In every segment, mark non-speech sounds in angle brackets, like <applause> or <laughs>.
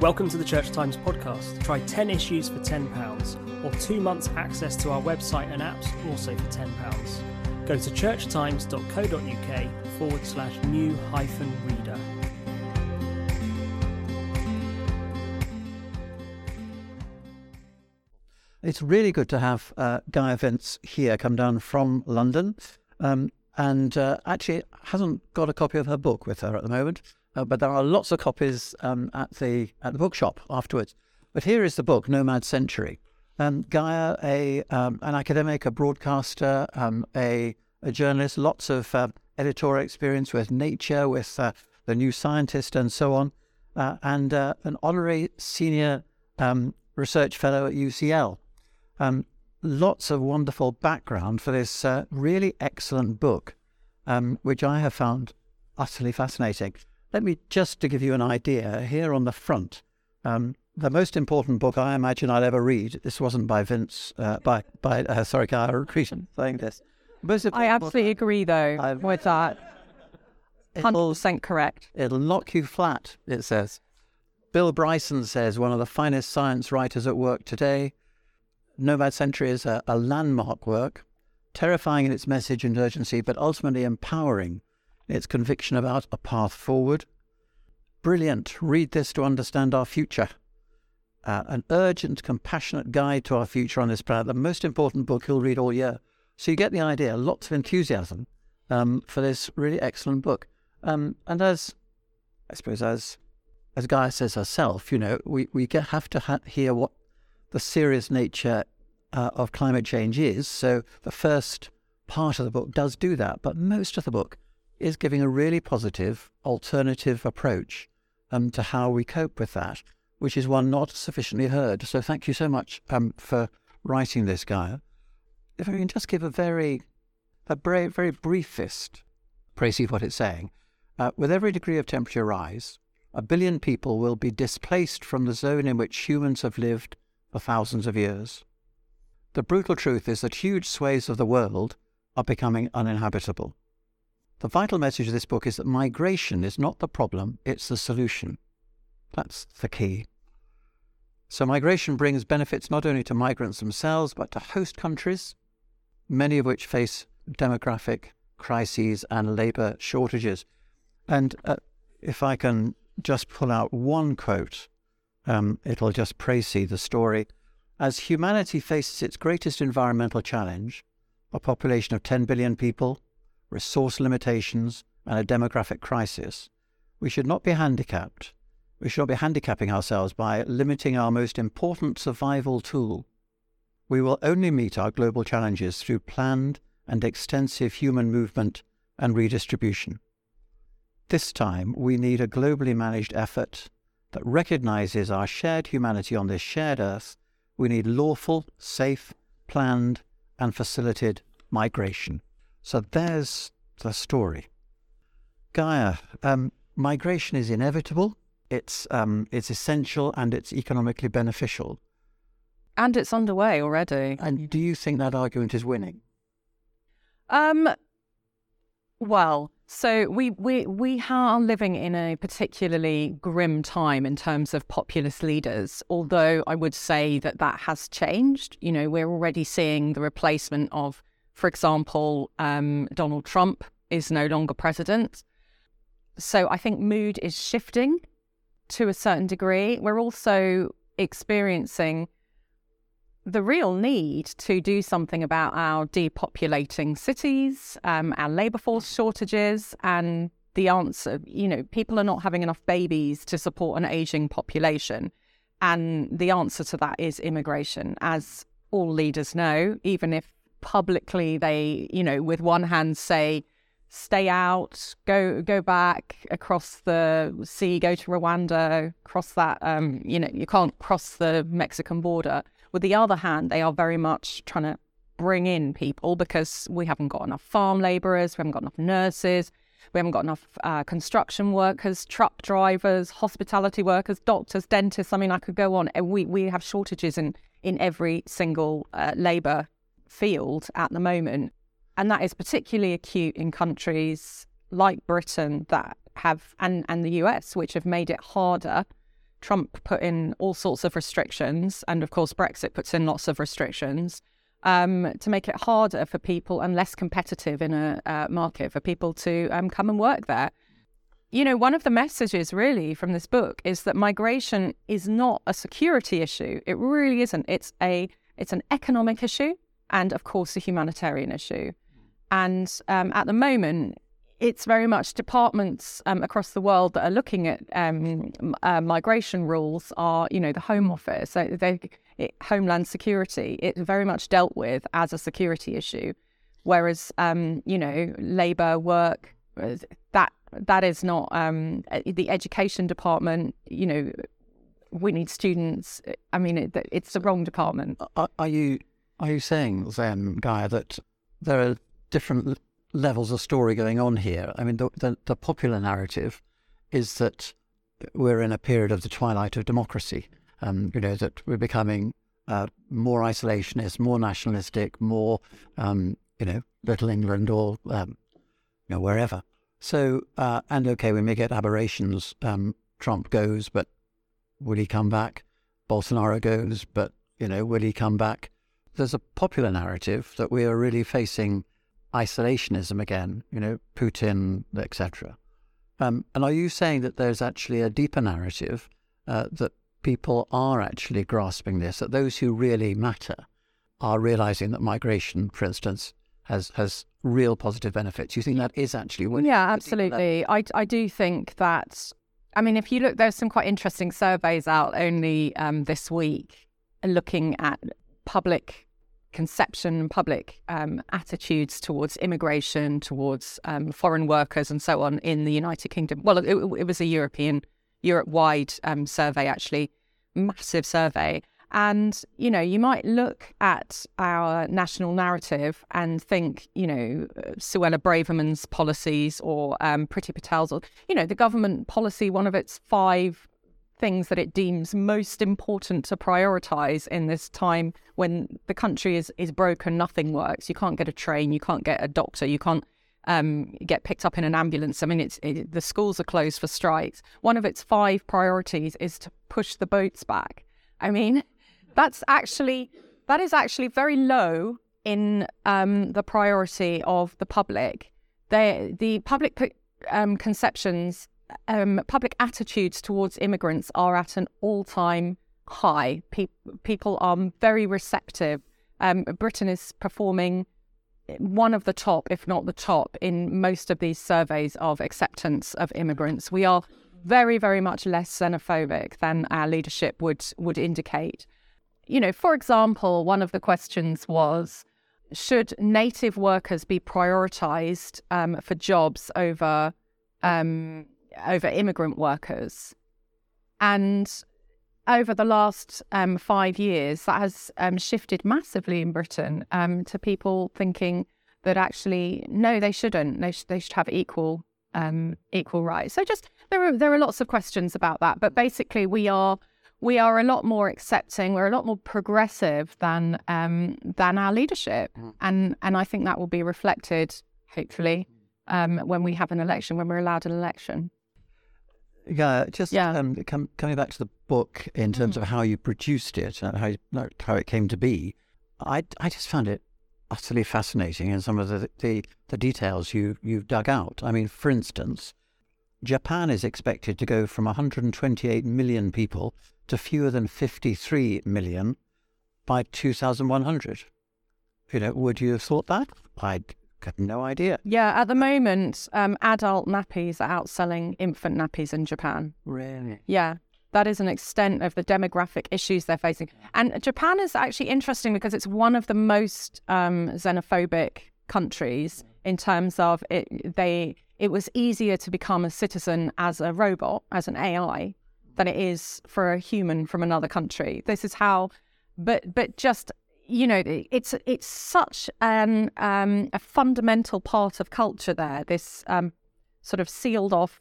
Welcome to the Church Times podcast. Try 10 issues for £10 or two months access to our website and apps also for £10. Go to churchtimes.co.uk forward slash new hyphen reader. It's really good to have uh, Gaia Vince here come down from London. Um, and uh, actually hasn't got a copy of her book with her at the moment, uh, but there are lots of copies um, at the at the bookshop afterwards. But here is the book, Nomad Century. Um, Gaia, a um, an academic, a broadcaster, um, a, a journalist, lots of uh, editorial experience with Nature, with uh, the New Scientist, and so on, uh, and uh, an honorary senior um, research fellow at UCL. Um, lots of wonderful background for this uh, really excellent book, which I have found utterly fascinating. Let me just to give you an idea here on the front. Um, the most important book I imagine I'll ever read. This wasn't by Vince, uh, by by uh, sorry, Kyle Cretan saying this. I absolutely agree, though, I've, with that. Hundred percent correct. It'll knock you flat. It says. Bill Bryson says one of the finest science writers at work today. Nomad Century is a, a landmark work, terrifying in its message and urgency, but ultimately empowering in its conviction about a path forward. Brilliant. Read this to understand our future. Uh, an urgent, compassionate guide to our future on this planet. The most important book you'll read all year. So you get the idea. Lots of enthusiasm um, for this really excellent book. Um, and as I suppose, as as Gaia says herself, you know, we we have to ha- hear what the serious nature uh, of climate change is. So the first part of the book does do that, but most of the book is giving a really positive alternative approach um, to how we cope with that, which is one not sufficiently heard. So thank you so much um, for writing this, Gaia. If I can just give a very, a very, briefest précis of what it's saying. Uh, with every degree of temperature rise, a billion people will be displaced from the zone in which humans have lived for thousands of years. The brutal truth is that huge swathes of the world are becoming uninhabitable. The vital message of this book is that migration is not the problem, it's the solution. That's the key. So, migration brings benefits not only to migrants themselves, but to host countries, many of which face demographic crises and labour shortages. And uh, if I can just pull out one quote um, it'll just précis the story. As humanity faces its greatest environmental challenge, a population of 10 billion people, resource limitations, and a demographic crisis, we should not be handicapped. We should not be handicapping ourselves by limiting our most important survival tool. We will only meet our global challenges through planned and extensive human movement and redistribution. This time, we need a globally managed effort that recognizes our shared humanity on this shared earth, we need lawful, safe, planned, and facilitated migration. So there's the story. Gaia, um, migration is inevitable, it's, um, it's essential, and it's economically beneficial. And it's underway already. And do you think that argument is winning? Um, well, so we we we are living in a particularly grim time in terms of populist leaders. Although I would say that that has changed. You know, we're already seeing the replacement of, for example, um, Donald Trump is no longer president. So I think mood is shifting to a certain degree. We're also experiencing the real need to do something about our depopulating cities, um, our labour force shortages, and the answer, you know, people are not having enough babies to support an ageing population. And the answer to that is immigration, as all leaders know, even if publicly they, you know, with one hand say, stay out, go go back across the sea, go to Rwanda, cross that, um, you know, you can't cross the Mexican border with the other hand, they are very much trying to bring in people because we haven't got enough farm labourers, we haven't got enough nurses, we haven't got enough uh, construction workers, truck drivers, hospitality workers, doctors, dentists. I mean, I could go on. We we have shortages in in every single uh, labour field at the moment, and that is particularly acute in countries like Britain that have and and the US, which have made it harder Trump put in all sorts of restrictions, and of course, Brexit puts in lots of restrictions um, to make it harder for people and less competitive in a uh, market for people to um, come and work there. You know, one of the messages really from this book is that migration is not a security issue. It really isn't. It's a it's an economic issue and, of course, a humanitarian issue. And um, at the moment, it's very much departments um, across the world that are looking at um, uh, migration rules are, you know, the Home Office, so they, it, Homeland Security. It's very much dealt with as a security issue, whereas, um, you know, labour, work, that that is not um, the education department. You know, we need students. I mean, it, it's the wrong department. Are, are you are you saying then, Gaia, that there are different levels of story going on here. I mean, the, the, the, popular narrative is that we're in a period of the twilight of democracy. Um, you know, that we're becoming uh, more isolationist, more nationalistic, more, um, you know, little England or, um, you know, wherever. So, uh, and okay, we may get aberrations. Um, Trump goes, but will he come back? Bolsonaro goes, but, you know, will he come back? There's a popular narrative that we are really facing isolationism again, you know, Putin, etc. Um, and are you saying that there's actually a deeper narrative uh, that people are actually grasping this, that those who really matter are realizing that migration, for instance, has has real positive benefits? You think that is actually what? Yeah, absolutely. I I do think that. I mean, if you look, there's some quite interesting surveys out only um, this week looking at public conception public um, attitudes towards immigration, towards um, foreign workers, and so on in the United Kingdom. Well, it, it was a European, Europe-wide um, survey, actually, massive survey. And you know, you might look at our national narrative and think, you know, Suella Braverman's policies or um, Priti Patel's, or you know, the government policy. One of its five things that it deems most important to prioritize in this time when the country is is broken, nothing works. You can't get a train, you can't get a doctor, you can't um, get picked up in an ambulance. I mean, it's it, the schools are closed for strikes. One of its five priorities is to push the boats back. I mean, that's actually that is actually very low in um, the priority of the public. They, the public um, conceptions um, public attitudes towards immigrants are at an all time high. Pe- people are very receptive. Um, Britain is performing one of the top, if not the top, in most of these surveys of acceptance of immigrants. We are very, very much less xenophobic than our leadership would would indicate. You know, for example, one of the questions was should native workers be prioritized um, for jobs over um, over immigrant workers. And over the last um, five years, that has um, shifted massively in Britain um, to people thinking that actually, no, they shouldn't. They, sh- they should have equal um, equal rights. So just there are there are lots of questions about that, but basically we are we are a lot more accepting. We're a lot more progressive than um, than our leadership, mm. and and I think that will be reflected hopefully um, when we have an election, when we're allowed an election. Yeah, just yeah. Um, com- coming back to the book in terms mm. of how you produced it and how you, how it came to be, I, I just found it utterly fascinating in some of the, the, the details you you've dug out. I mean, for instance, Japan is expected to go from 128 million people to fewer than 53 million by 2100. You know, would you have thought that? I'd had no idea. Yeah, at the moment, um, adult nappies are outselling infant nappies in Japan. Really? Yeah. That is an extent of the demographic issues they're facing. And Japan is actually interesting because it's one of the most um, xenophobic countries in terms of it, they it was easier to become a citizen as a robot, as an AI, than it is for a human from another country. This is how, but but just you know, it's it's such an um, a fundamental part of culture there. This um, sort of sealed off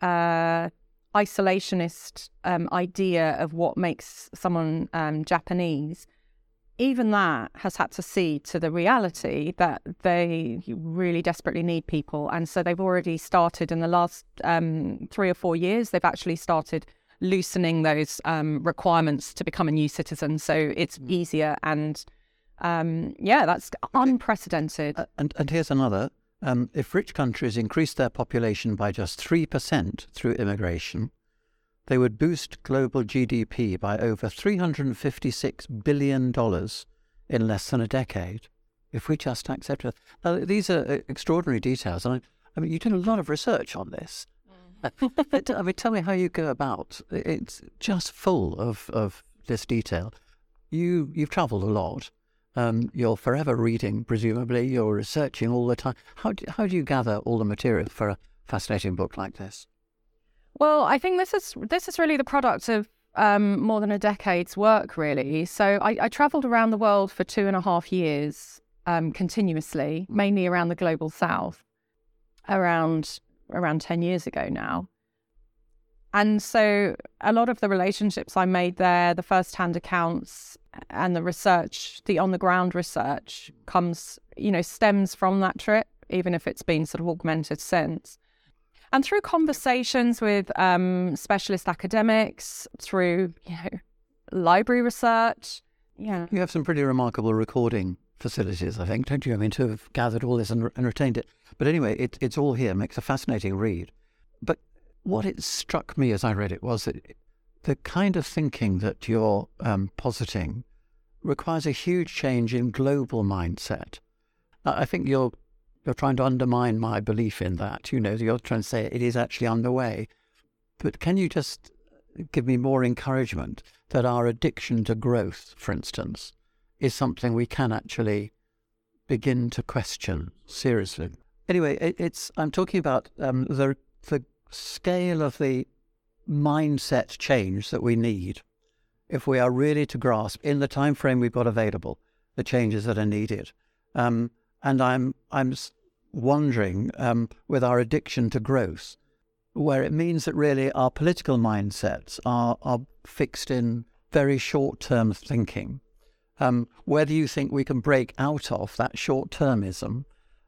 uh, isolationist um, idea of what makes someone um, Japanese. Even that has had to see to the reality that they really desperately need people, and so they've already started in the last um, three or four years. They've actually started loosening those um, requirements to become a new citizen. So it's Mm. easier and um, yeah, that's unprecedented. Uh, And, and here's another. Um, if rich countries increased their population by just 3% through immigration, they would boost global GDP by over $356 billion in less than a decade if we just accept it. Now, these are uh, extraordinary details. And I, I mean, you did a lot of research on this. <laughs> I mean, tell me how you go about. It's just full of, of this detail. You you've travelled a lot. Um, you're forever reading, presumably. You're researching all the time. How do, how do you gather all the material for a fascinating book like this? Well, I think this is this is really the product of um, more than a decade's work, really. So I, I travelled around the world for two and a half years um, continuously, mainly around the global south, around around ten years ago now. And so a lot of the relationships I made there, the first-hand accounts and the research, the on-the-ground research, comes you know stems from that trip, even if it's been sort of augmented since. And through conversations with um, specialist academics, through you know library research, yeah, You have some pretty remarkable recording facilities, I think, don't you? I mean, to have gathered all this and, and retained it. But anyway, it, it's all here, makes a fascinating read. But what it struck me as I read it was that the kind of thinking that you're um, positing requires a huge change in global mindset. I think you're you're trying to undermine my belief in that. You know, you're trying to say it is actually underway. But can you just give me more encouragement that our addiction to growth, for instance, is something we can actually begin to question seriously? Anyway, it, it's I'm talking about um, the the scale of the mindset change that we need if we are really to grasp in the time frame we've got available the changes that are needed. Um, and I'm I'm wondering um, with our addiction to growth, where it means that really our political mindsets are are fixed in very short term thinking. Um, whether you think we can break out of that short termism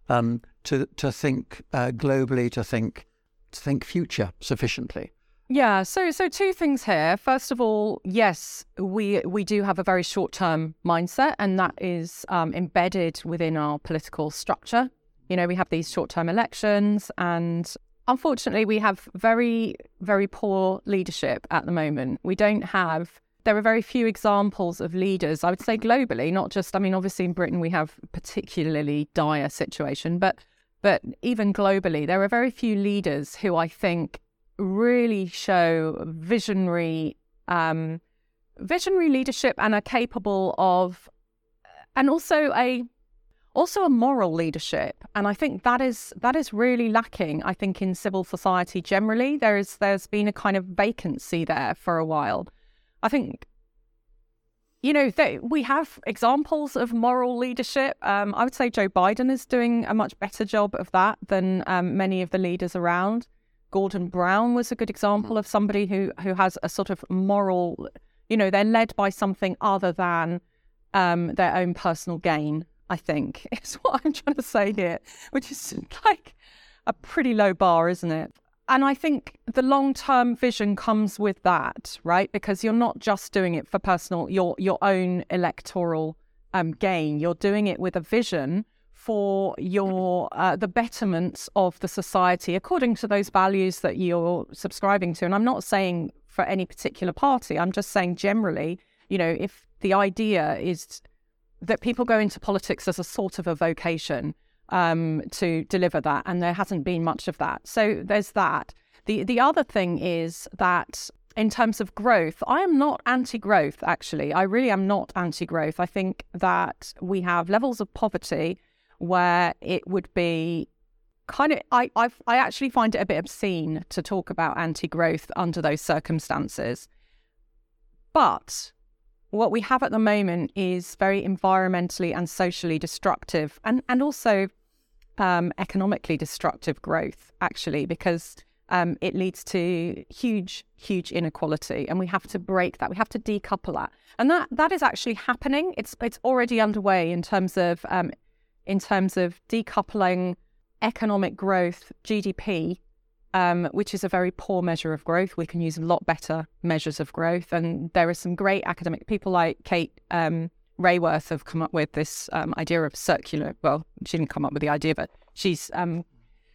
um, to to think uh, globally, to think to think future sufficiently. Yeah, so so two things here. First of all, yes, we we do have a very short term mindset, and that is um, embedded within our political structure. You know, we have these short term elections, and unfortunately, we have very very poor leadership at the moment. We don't have. There are very few examples of leaders, I would say globally, not just. I mean, obviously in Britain we have particularly dire situation, but but even globally, there are very few leaders who I think really show visionary um, visionary leadership and are capable of and also a also a moral leadership and i think that is that is really lacking i think in civil society generally there is there's been a kind of vacancy there for a while i think you know we have examples of moral leadership um, i would say joe biden is doing a much better job of that than um, many of the leaders around Gordon Brown was a good example of somebody who who has a sort of moral, you know, they're led by something other than um, their own personal gain. I think <laughs> is what I'm trying to say here, which is <laughs> like a pretty low bar, isn't it? And I think the long term vision comes with that, right? Because you're not just doing it for personal your your own electoral um, gain. You're doing it with a vision for your uh, the betterment of the society according to those values that you're subscribing to and i'm not saying for any particular party i'm just saying generally you know if the idea is that people go into politics as a sort of a vocation um, to deliver that and there hasn't been much of that so there's that the the other thing is that in terms of growth, I am not anti growth, actually. I really am not anti growth. I think that we have levels of poverty where it would be kind of I, I I actually find it a bit obscene to talk about anti-growth under those circumstances. But what we have at the moment is very environmentally and socially destructive and, and also um, economically destructive growth, actually, because um, it leads to huge, huge inequality, and we have to break that. We have to decouple that, and that that is actually happening. It's it's already underway in terms of um, in terms of decoupling economic growth, GDP, um, which is a very poor measure of growth. We can use a lot better measures of growth. And there are some great academic people like Kate um, Raworth have come up with this um, idea of circular. Well, she didn't come up with the idea, but she's um,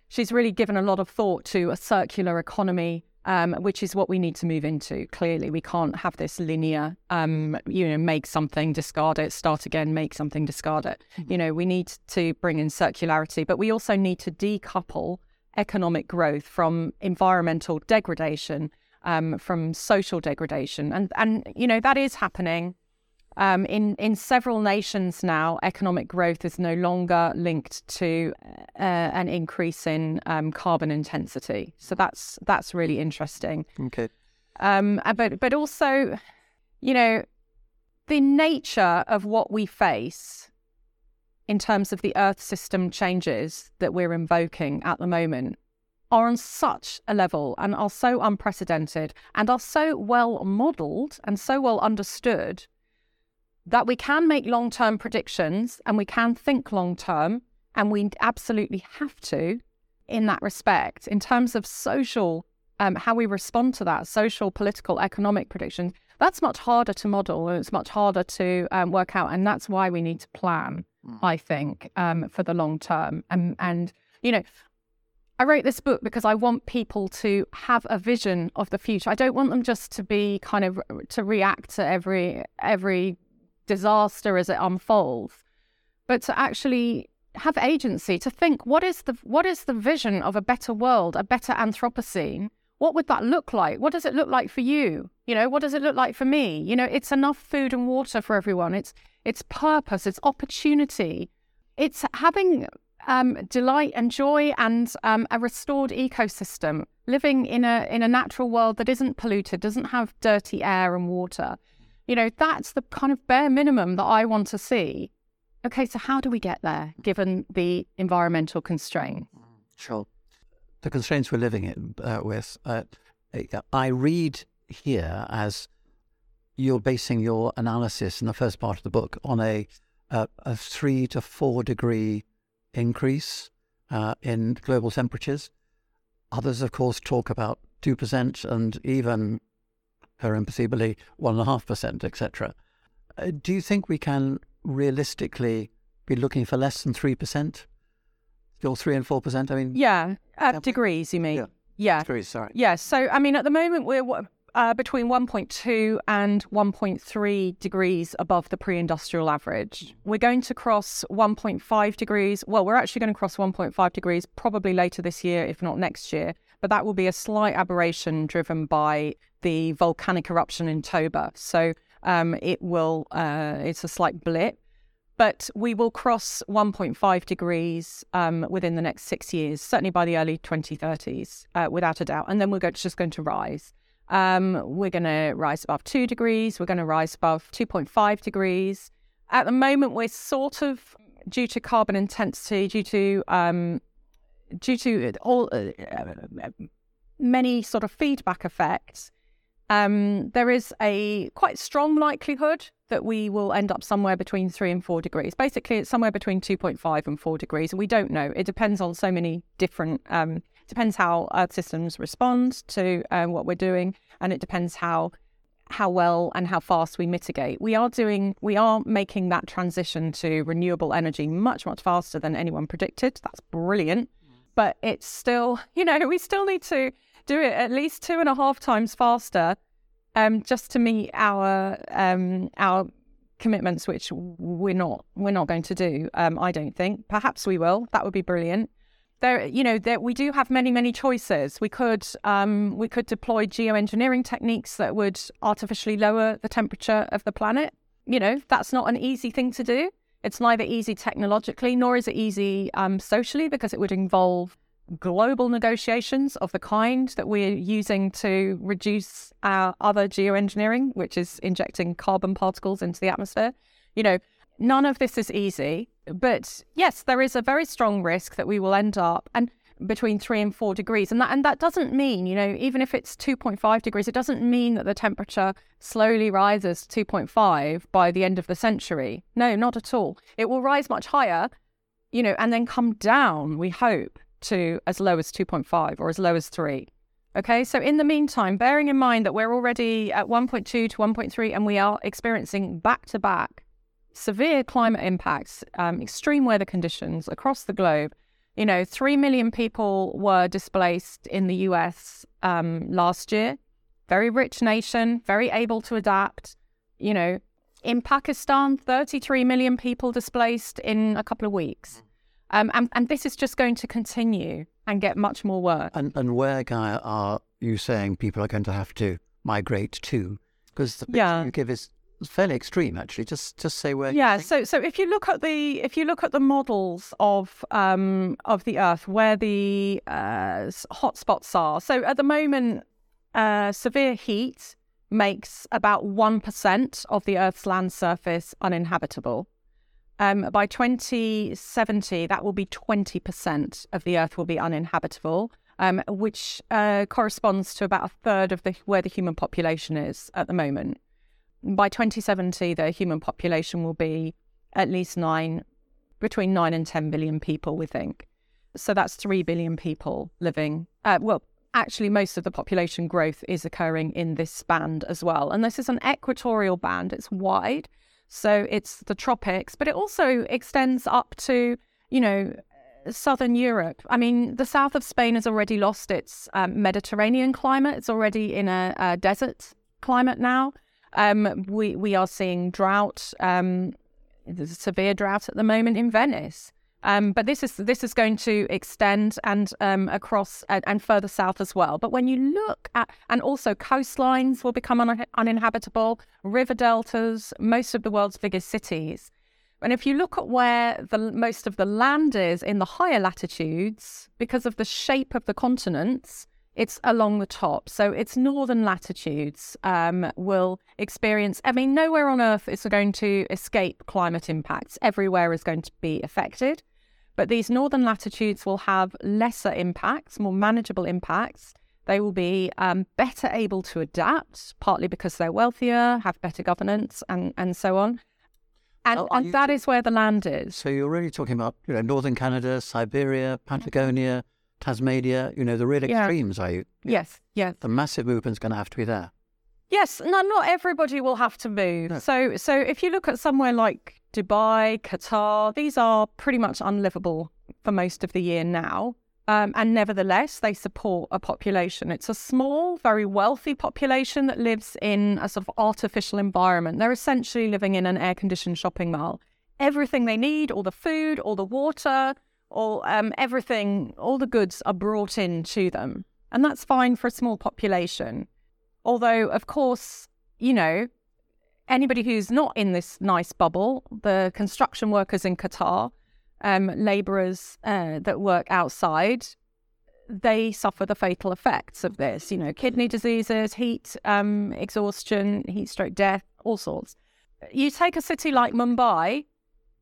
she's really given a lot of thought to a circular economy um, which is what we need to move into. Clearly, we can't have this linear, um, you know, make something, discard it, start again, make something, discard it. Mm-hmm. You know, we need to bring in circularity, but we also need to decouple economic growth from environmental degradation, um, from social degradation, and and you know that is happening. Um, in in several nations now, economic growth is no longer linked to uh, an increase in um, carbon intensity. So that's that's really interesting. Okay. Um, uh, but but also, you know, the nature of what we face in terms of the Earth system changes that we're invoking at the moment are on such a level and are so unprecedented and are so well modelled and so well understood that we can make long term predictions and we can think long term, and we absolutely have to in that respect. In terms of social, um, how we respond to that, social, political, economic predictions, that's much harder to model and it's much harder to um, work out. And that's why we need to plan, mm. I think, um, for the long term. And, and, you know, I wrote this book because I want people to have a vision of the future. I don't want them just to be kind of to react to every every disaster as it unfolds, but to actually have agency to think what is the what is the vision of a better world, a better Anthropocene? What would that look like? What does it look like for you? You know, what does it look like for me? You know, it's enough food and water for everyone. It's it's purpose, it's opportunity, it's having um, delight and joy and um, a restored ecosystem, living in a in a natural world that isn't polluted, doesn't have dirty air and water. You know, that's the kind of bare minimum that I want to see. Okay, so how do we get there given the environmental constraint? Sure. The constraints we're living in, uh, with, uh, I read here as you're basing your analysis in the first part of the book on a, a, a three to four degree increase uh, in global temperatures. Others, of course, talk about 2% and even imperceptibly 1.5%, etc. Uh, do you think we can realistically be looking for less than 3%? Still 3 and 4%? I mean, yeah, uh, degrees, you mean? Yeah. yeah. Degrees, sorry. Yeah. So, I mean, at the moment, we're uh, between 1.2 and 1.3 degrees above the pre industrial average. We're going to cross 1.5 degrees. Well, we're actually going to cross 1.5 degrees probably later this year, if not next year. But that will be a slight aberration driven by the volcanic eruption in Tonga. So um, it will, uh, it's a slight blip, but we will cross 1.5 degrees um, within the next six years, certainly by the early 2030s, uh, without a doubt. And then we're just going to rise. Um, we're going to rise above two degrees. We're going to rise above 2.5 degrees. At the moment, we're sort of due to carbon intensity, due to um, due to all uh, uh many sort of feedback effects um, there is a quite strong likelihood that we will end up somewhere between three and four degrees. Basically, it's somewhere between 2.5 and four degrees. And we don't know. It depends on so many different, um, depends how Earth systems respond to um, what we're doing. And it depends how how well and how fast we mitigate. We are doing, we are making that transition to renewable energy much, much faster than anyone predicted. That's brilliant. But it's still, <laughs> you know, we still need to do it at least two and a half times faster, um, just to meet our um, our commitments, which we're not we're not going to do. Um, I don't think. Perhaps we will. That would be brilliant. There, you know, there we do have many many choices. We could um, we could deploy geoengineering techniques that would artificially lower the temperature of the planet. You know, that's not an easy thing to do. It's neither easy technologically nor is it easy um, socially because it would involve global negotiations of the kind that we're using to reduce our other geoengineering, which is injecting carbon particles into the atmosphere. You know, none of this is easy, but yes, there is a very strong risk that we will end up and between three and four degrees. And that and that doesn't mean, you know, even if it's 2.5 degrees, it doesn't mean that the temperature slowly rises to 2.5 by the end of the century. No, not at all. It will rise much higher, you know, and then come down, we hope, to as low as 2.5 or as low as 3. Okay, so in the meantime, bearing in mind that we're already at 1.2 to 1.3 and we are experiencing back to back severe climate impacts, um, extreme weather conditions across the globe. You know, 3 million people were displaced in the US um, last year. Very rich nation, very able to adapt. You know, in Pakistan, 33 million people displaced in a couple of weeks. Um, and, and this is just going to continue and get much more worse. And, and where, Gaia, are you saying people are going to have to migrate to? Because the picture Yeah. you give is fairly extreme, actually. Just just say where. Yeah, so so if you look at the if you look at the models of um of the Earth where the uh, hotspots are, so at the moment, uh, severe heat makes about one percent of the Earth's land surface uninhabitable. Um, by 2070, that will be 20% of the Earth will be uninhabitable, um, which uh, corresponds to about a third of the where the human population is at the moment. By 2070, the human population will be at least nine, between nine and 10 billion people, we think. So that's 3 billion people living. Uh, well, actually, most of the population growth is occurring in this band as well. And this is an equatorial band, it's wide. So it's the tropics, but it also extends up to, you know, southern Europe. I mean, the south of Spain has already lost its um, Mediterranean climate. It's already in a, a desert climate now. Um, we we are seeing drought, um, there's a severe drought at the moment in Venice. Um, but this is this is going to extend and um, across and, and further south as well. But when you look at and also coastlines will become un- uninhabitable, river deltas, most of the world's biggest cities. And if you look at where the most of the land is in the higher latitudes, because of the shape of the continents, it's along the top. So its northern latitudes um, will experience. I mean, nowhere on Earth is going to escape climate impacts. Everywhere is going to be affected. But these northern latitudes will have lesser impacts, more manageable impacts. They will be um, better able to adapt, partly because they're wealthier, have better governance, and, and so on. And, Oh, and you that is where the land is. So you're really talking about you know northern Canada, Siberia, Patagonia, Tasmania. You know the real Yeah. extremes. Are you? Yes, yes. The massive movement's going to have to be there. Yes, no, not everybody will have to move. No. So, so if you look at somewhere like Dubai, Qatar, these are pretty much unlivable for most of the year now. Um, and nevertheless, they support a population. It's a small, very wealthy population that lives in a sort of artificial environment. They're essentially living in an air-conditioned shopping mall. Everything they need, all the food, all the water, all um, everything, all the goods are brought in to them, and that's fine for a small population. Although, of course, you know, anybody who's not in this nice bubble, the construction workers in Qatar, um, laborers uh, that work outside, they suffer the fatal effects of this. You know, kidney diseases, heat um, exhaustion, heat stroke death, all sorts. You take a city like Mumbai,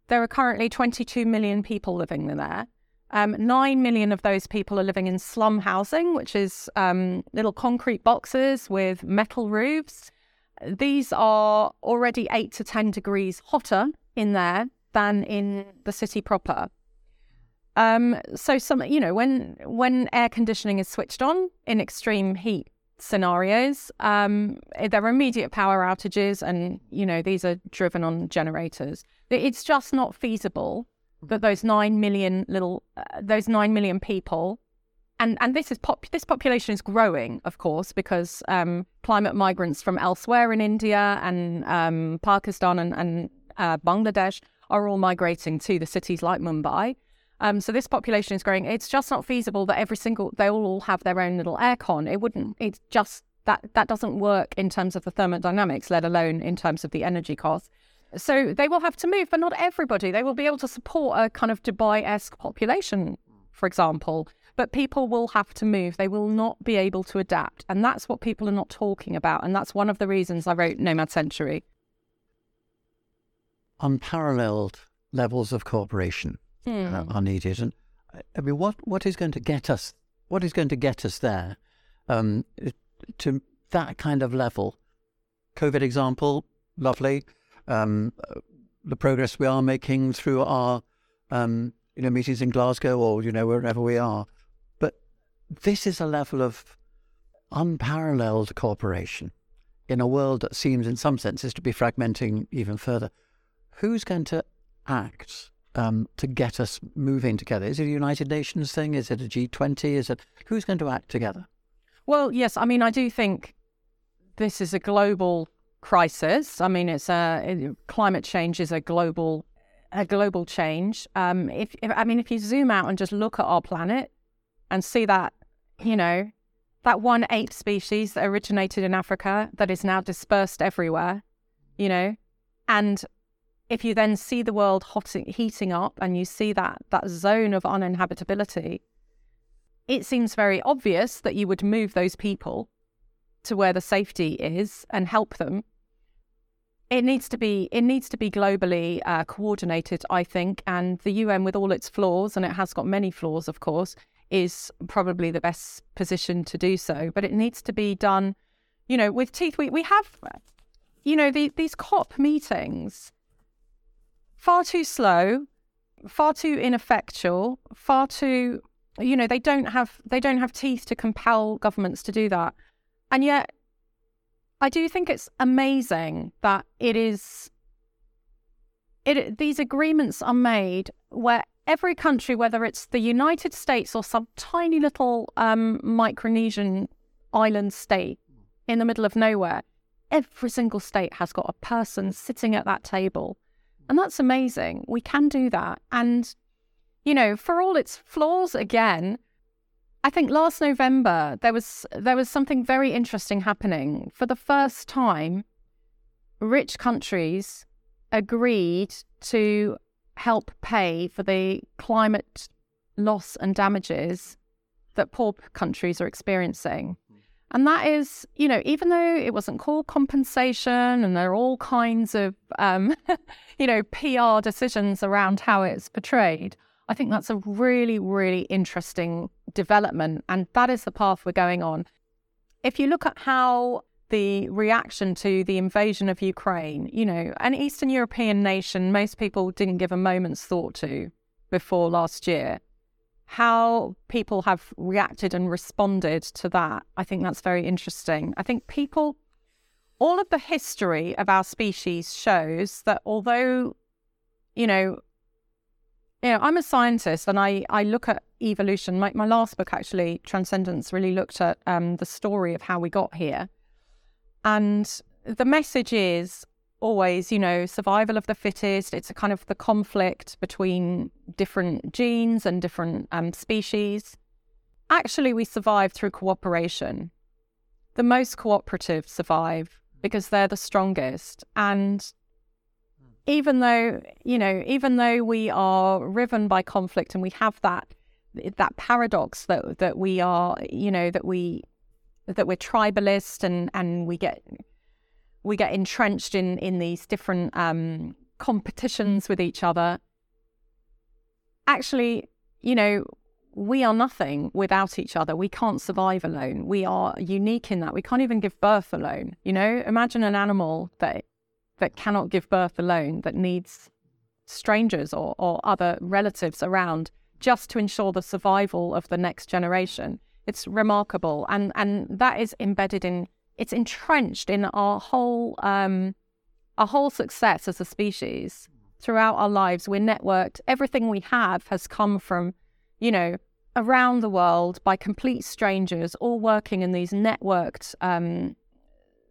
there are currently 22 million people living there. Um, Nine million of those people are living in slum housing, which is um, little concrete boxes with metal roofs. These are already eight to 10 degrees hotter in there than in the city proper. Um, so some, you know, when when air conditioning is switched on in extreme heat scenarios, um, there are immediate power outages, and you know these are driven on generators. It's just not feasible that those nine million little, uh, those nine million people, and and this is pop, this population is growing, of course, because um, climate migrants from elsewhere in India and um, Pakistan and, and uh, Bangladesh are all migrating to the cities like Mumbai. Um, so this population is growing. It's just not feasible that every single they all, all have their own little aircon. It wouldn't. It's just that that doesn't work in terms of the thermodynamics, let alone in terms of the energy cost. So they will have to move, but not everybody. They will be able to support a kind of Dubai-esque population, for example. But people will have to move. They will not be able to adapt, and that's what people are not talking about. And that's one of the reasons I wrote Nomad Century. Unparalleled levels of cooperation uh, are needed, and I- I mean, what what is going to get us? What is going to get us there? Um, to that kind of level. COVID example, lovely. Um, the progress we are making through our um, you know, meetings in Glasgow or, you know, wherever we are. But this is a level of unparalleled cooperation in a world that seems, in some senses, to be fragmenting even further. Who's going to act um, to get us moving together? Is it a United Nations thing? Is it a G20? Is it who's going to act together? Well, yes. I mean, I do think this is a global crisis. I mean, it's a climate change is a global a global change. Um, if, if I mean, if you zoom out and just look at our planet and see that, you know, that one ape species that originated in Africa that is now dispersed everywhere, you know, and if you then see the world hot, heating up and you see that that zone of uninhabitability, it seems very obvious that you would move those people to where the safety is and help them. It needs to be it needs to be globally uh, coordinated, I think, and the UN, with all its flaws, and it has got many flaws, of course, is probably the best position to do so. But it needs to be done, you know, with teeth. We we have, you know, the, these COP meetings far too slow, far too ineffectual, far too you know they don't have they don't have teeth to compel governments to do that and yet i do think it's amazing that it is it these agreements are made where every country whether it's the united states or some tiny little um, micronesian island state in the middle of nowhere every single state has got a person sitting at that table and that's amazing. We can do that. And, you know, for all its flaws, again, I think last November there was there was something very interesting happening. For the first time, rich countries agreed to help pay for the climate loss and damages that poor countries are experiencing. And that is, you know, even though it wasn't called compensation and there are all kinds of, um, <laughs> you know, PR decisions around how it's portrayed, I think that's a really, really interesting development. And that is the path we're going on. If you look at how the reaction to the invasion of Ukraine, you know, an Eastern European nation most people didn't give a moment's thought to before last year how people have reacted and responded to that, I think that's very interesting. I think people, all of the history of our species shows that although, you know, you know, I'm a scientist and I, I look at evolution. My, my last book, actually, Transcendence, really looked at um, the story of how we got here. And the message is always, you know, survival of the fittest. It's a kind of the conflict between different genes and different um, species. Actually, we survive through cooperation. The most cooperative survive because they're the strongest. And even though, you know, even though we are riven by conflict and we have that that paradox that that we are, you know, that we that we're tribalist and and we get we get entrenched in in these different um, competitions with each other. Actually, you know, we are nothing without each other. We can't survive alone. We are unique in that we can't even give birth alone. You know, imagine an animal that that cannot give birth alone, that needs strangers or, or other relatives around just to ensure the survival of the next generation. It's remarkable, and and that is embedded in it's entrenched in our whole um, our whole success as a species throughout our lives. We're networked. Everything we have has come from, you know, around the world by complete strangers, all working in these networked um,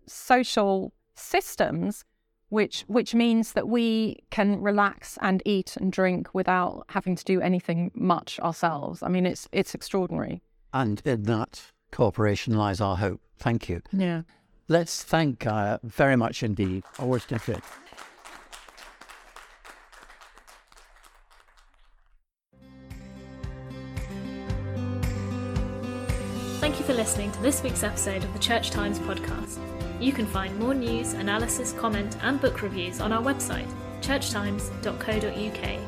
social systems, which which means that we can relax and eat and drink without having to do anything much ourselves. I mean, it's it's extraordinary. And in that cooperation lies our hope. Thank you. Yeah. Let's thank uh, very much indeed. Always different. Listening to this week's episode of the Church Times podcast. You can find more news, analysis, comment, and book reviews on our website, churchtimes.co.uk.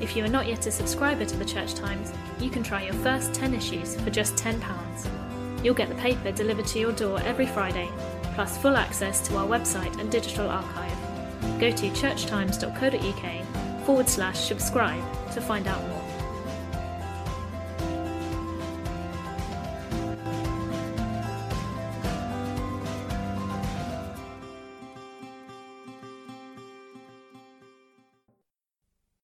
If you are not yet a subscriber to the Church Times, you can try your first 10 issues for just £10. You'll get the paper delivered to your door every Friday, plus full access to our website and digital archive. Go to churchtimes.co.uk forward slash subscribe to find out more.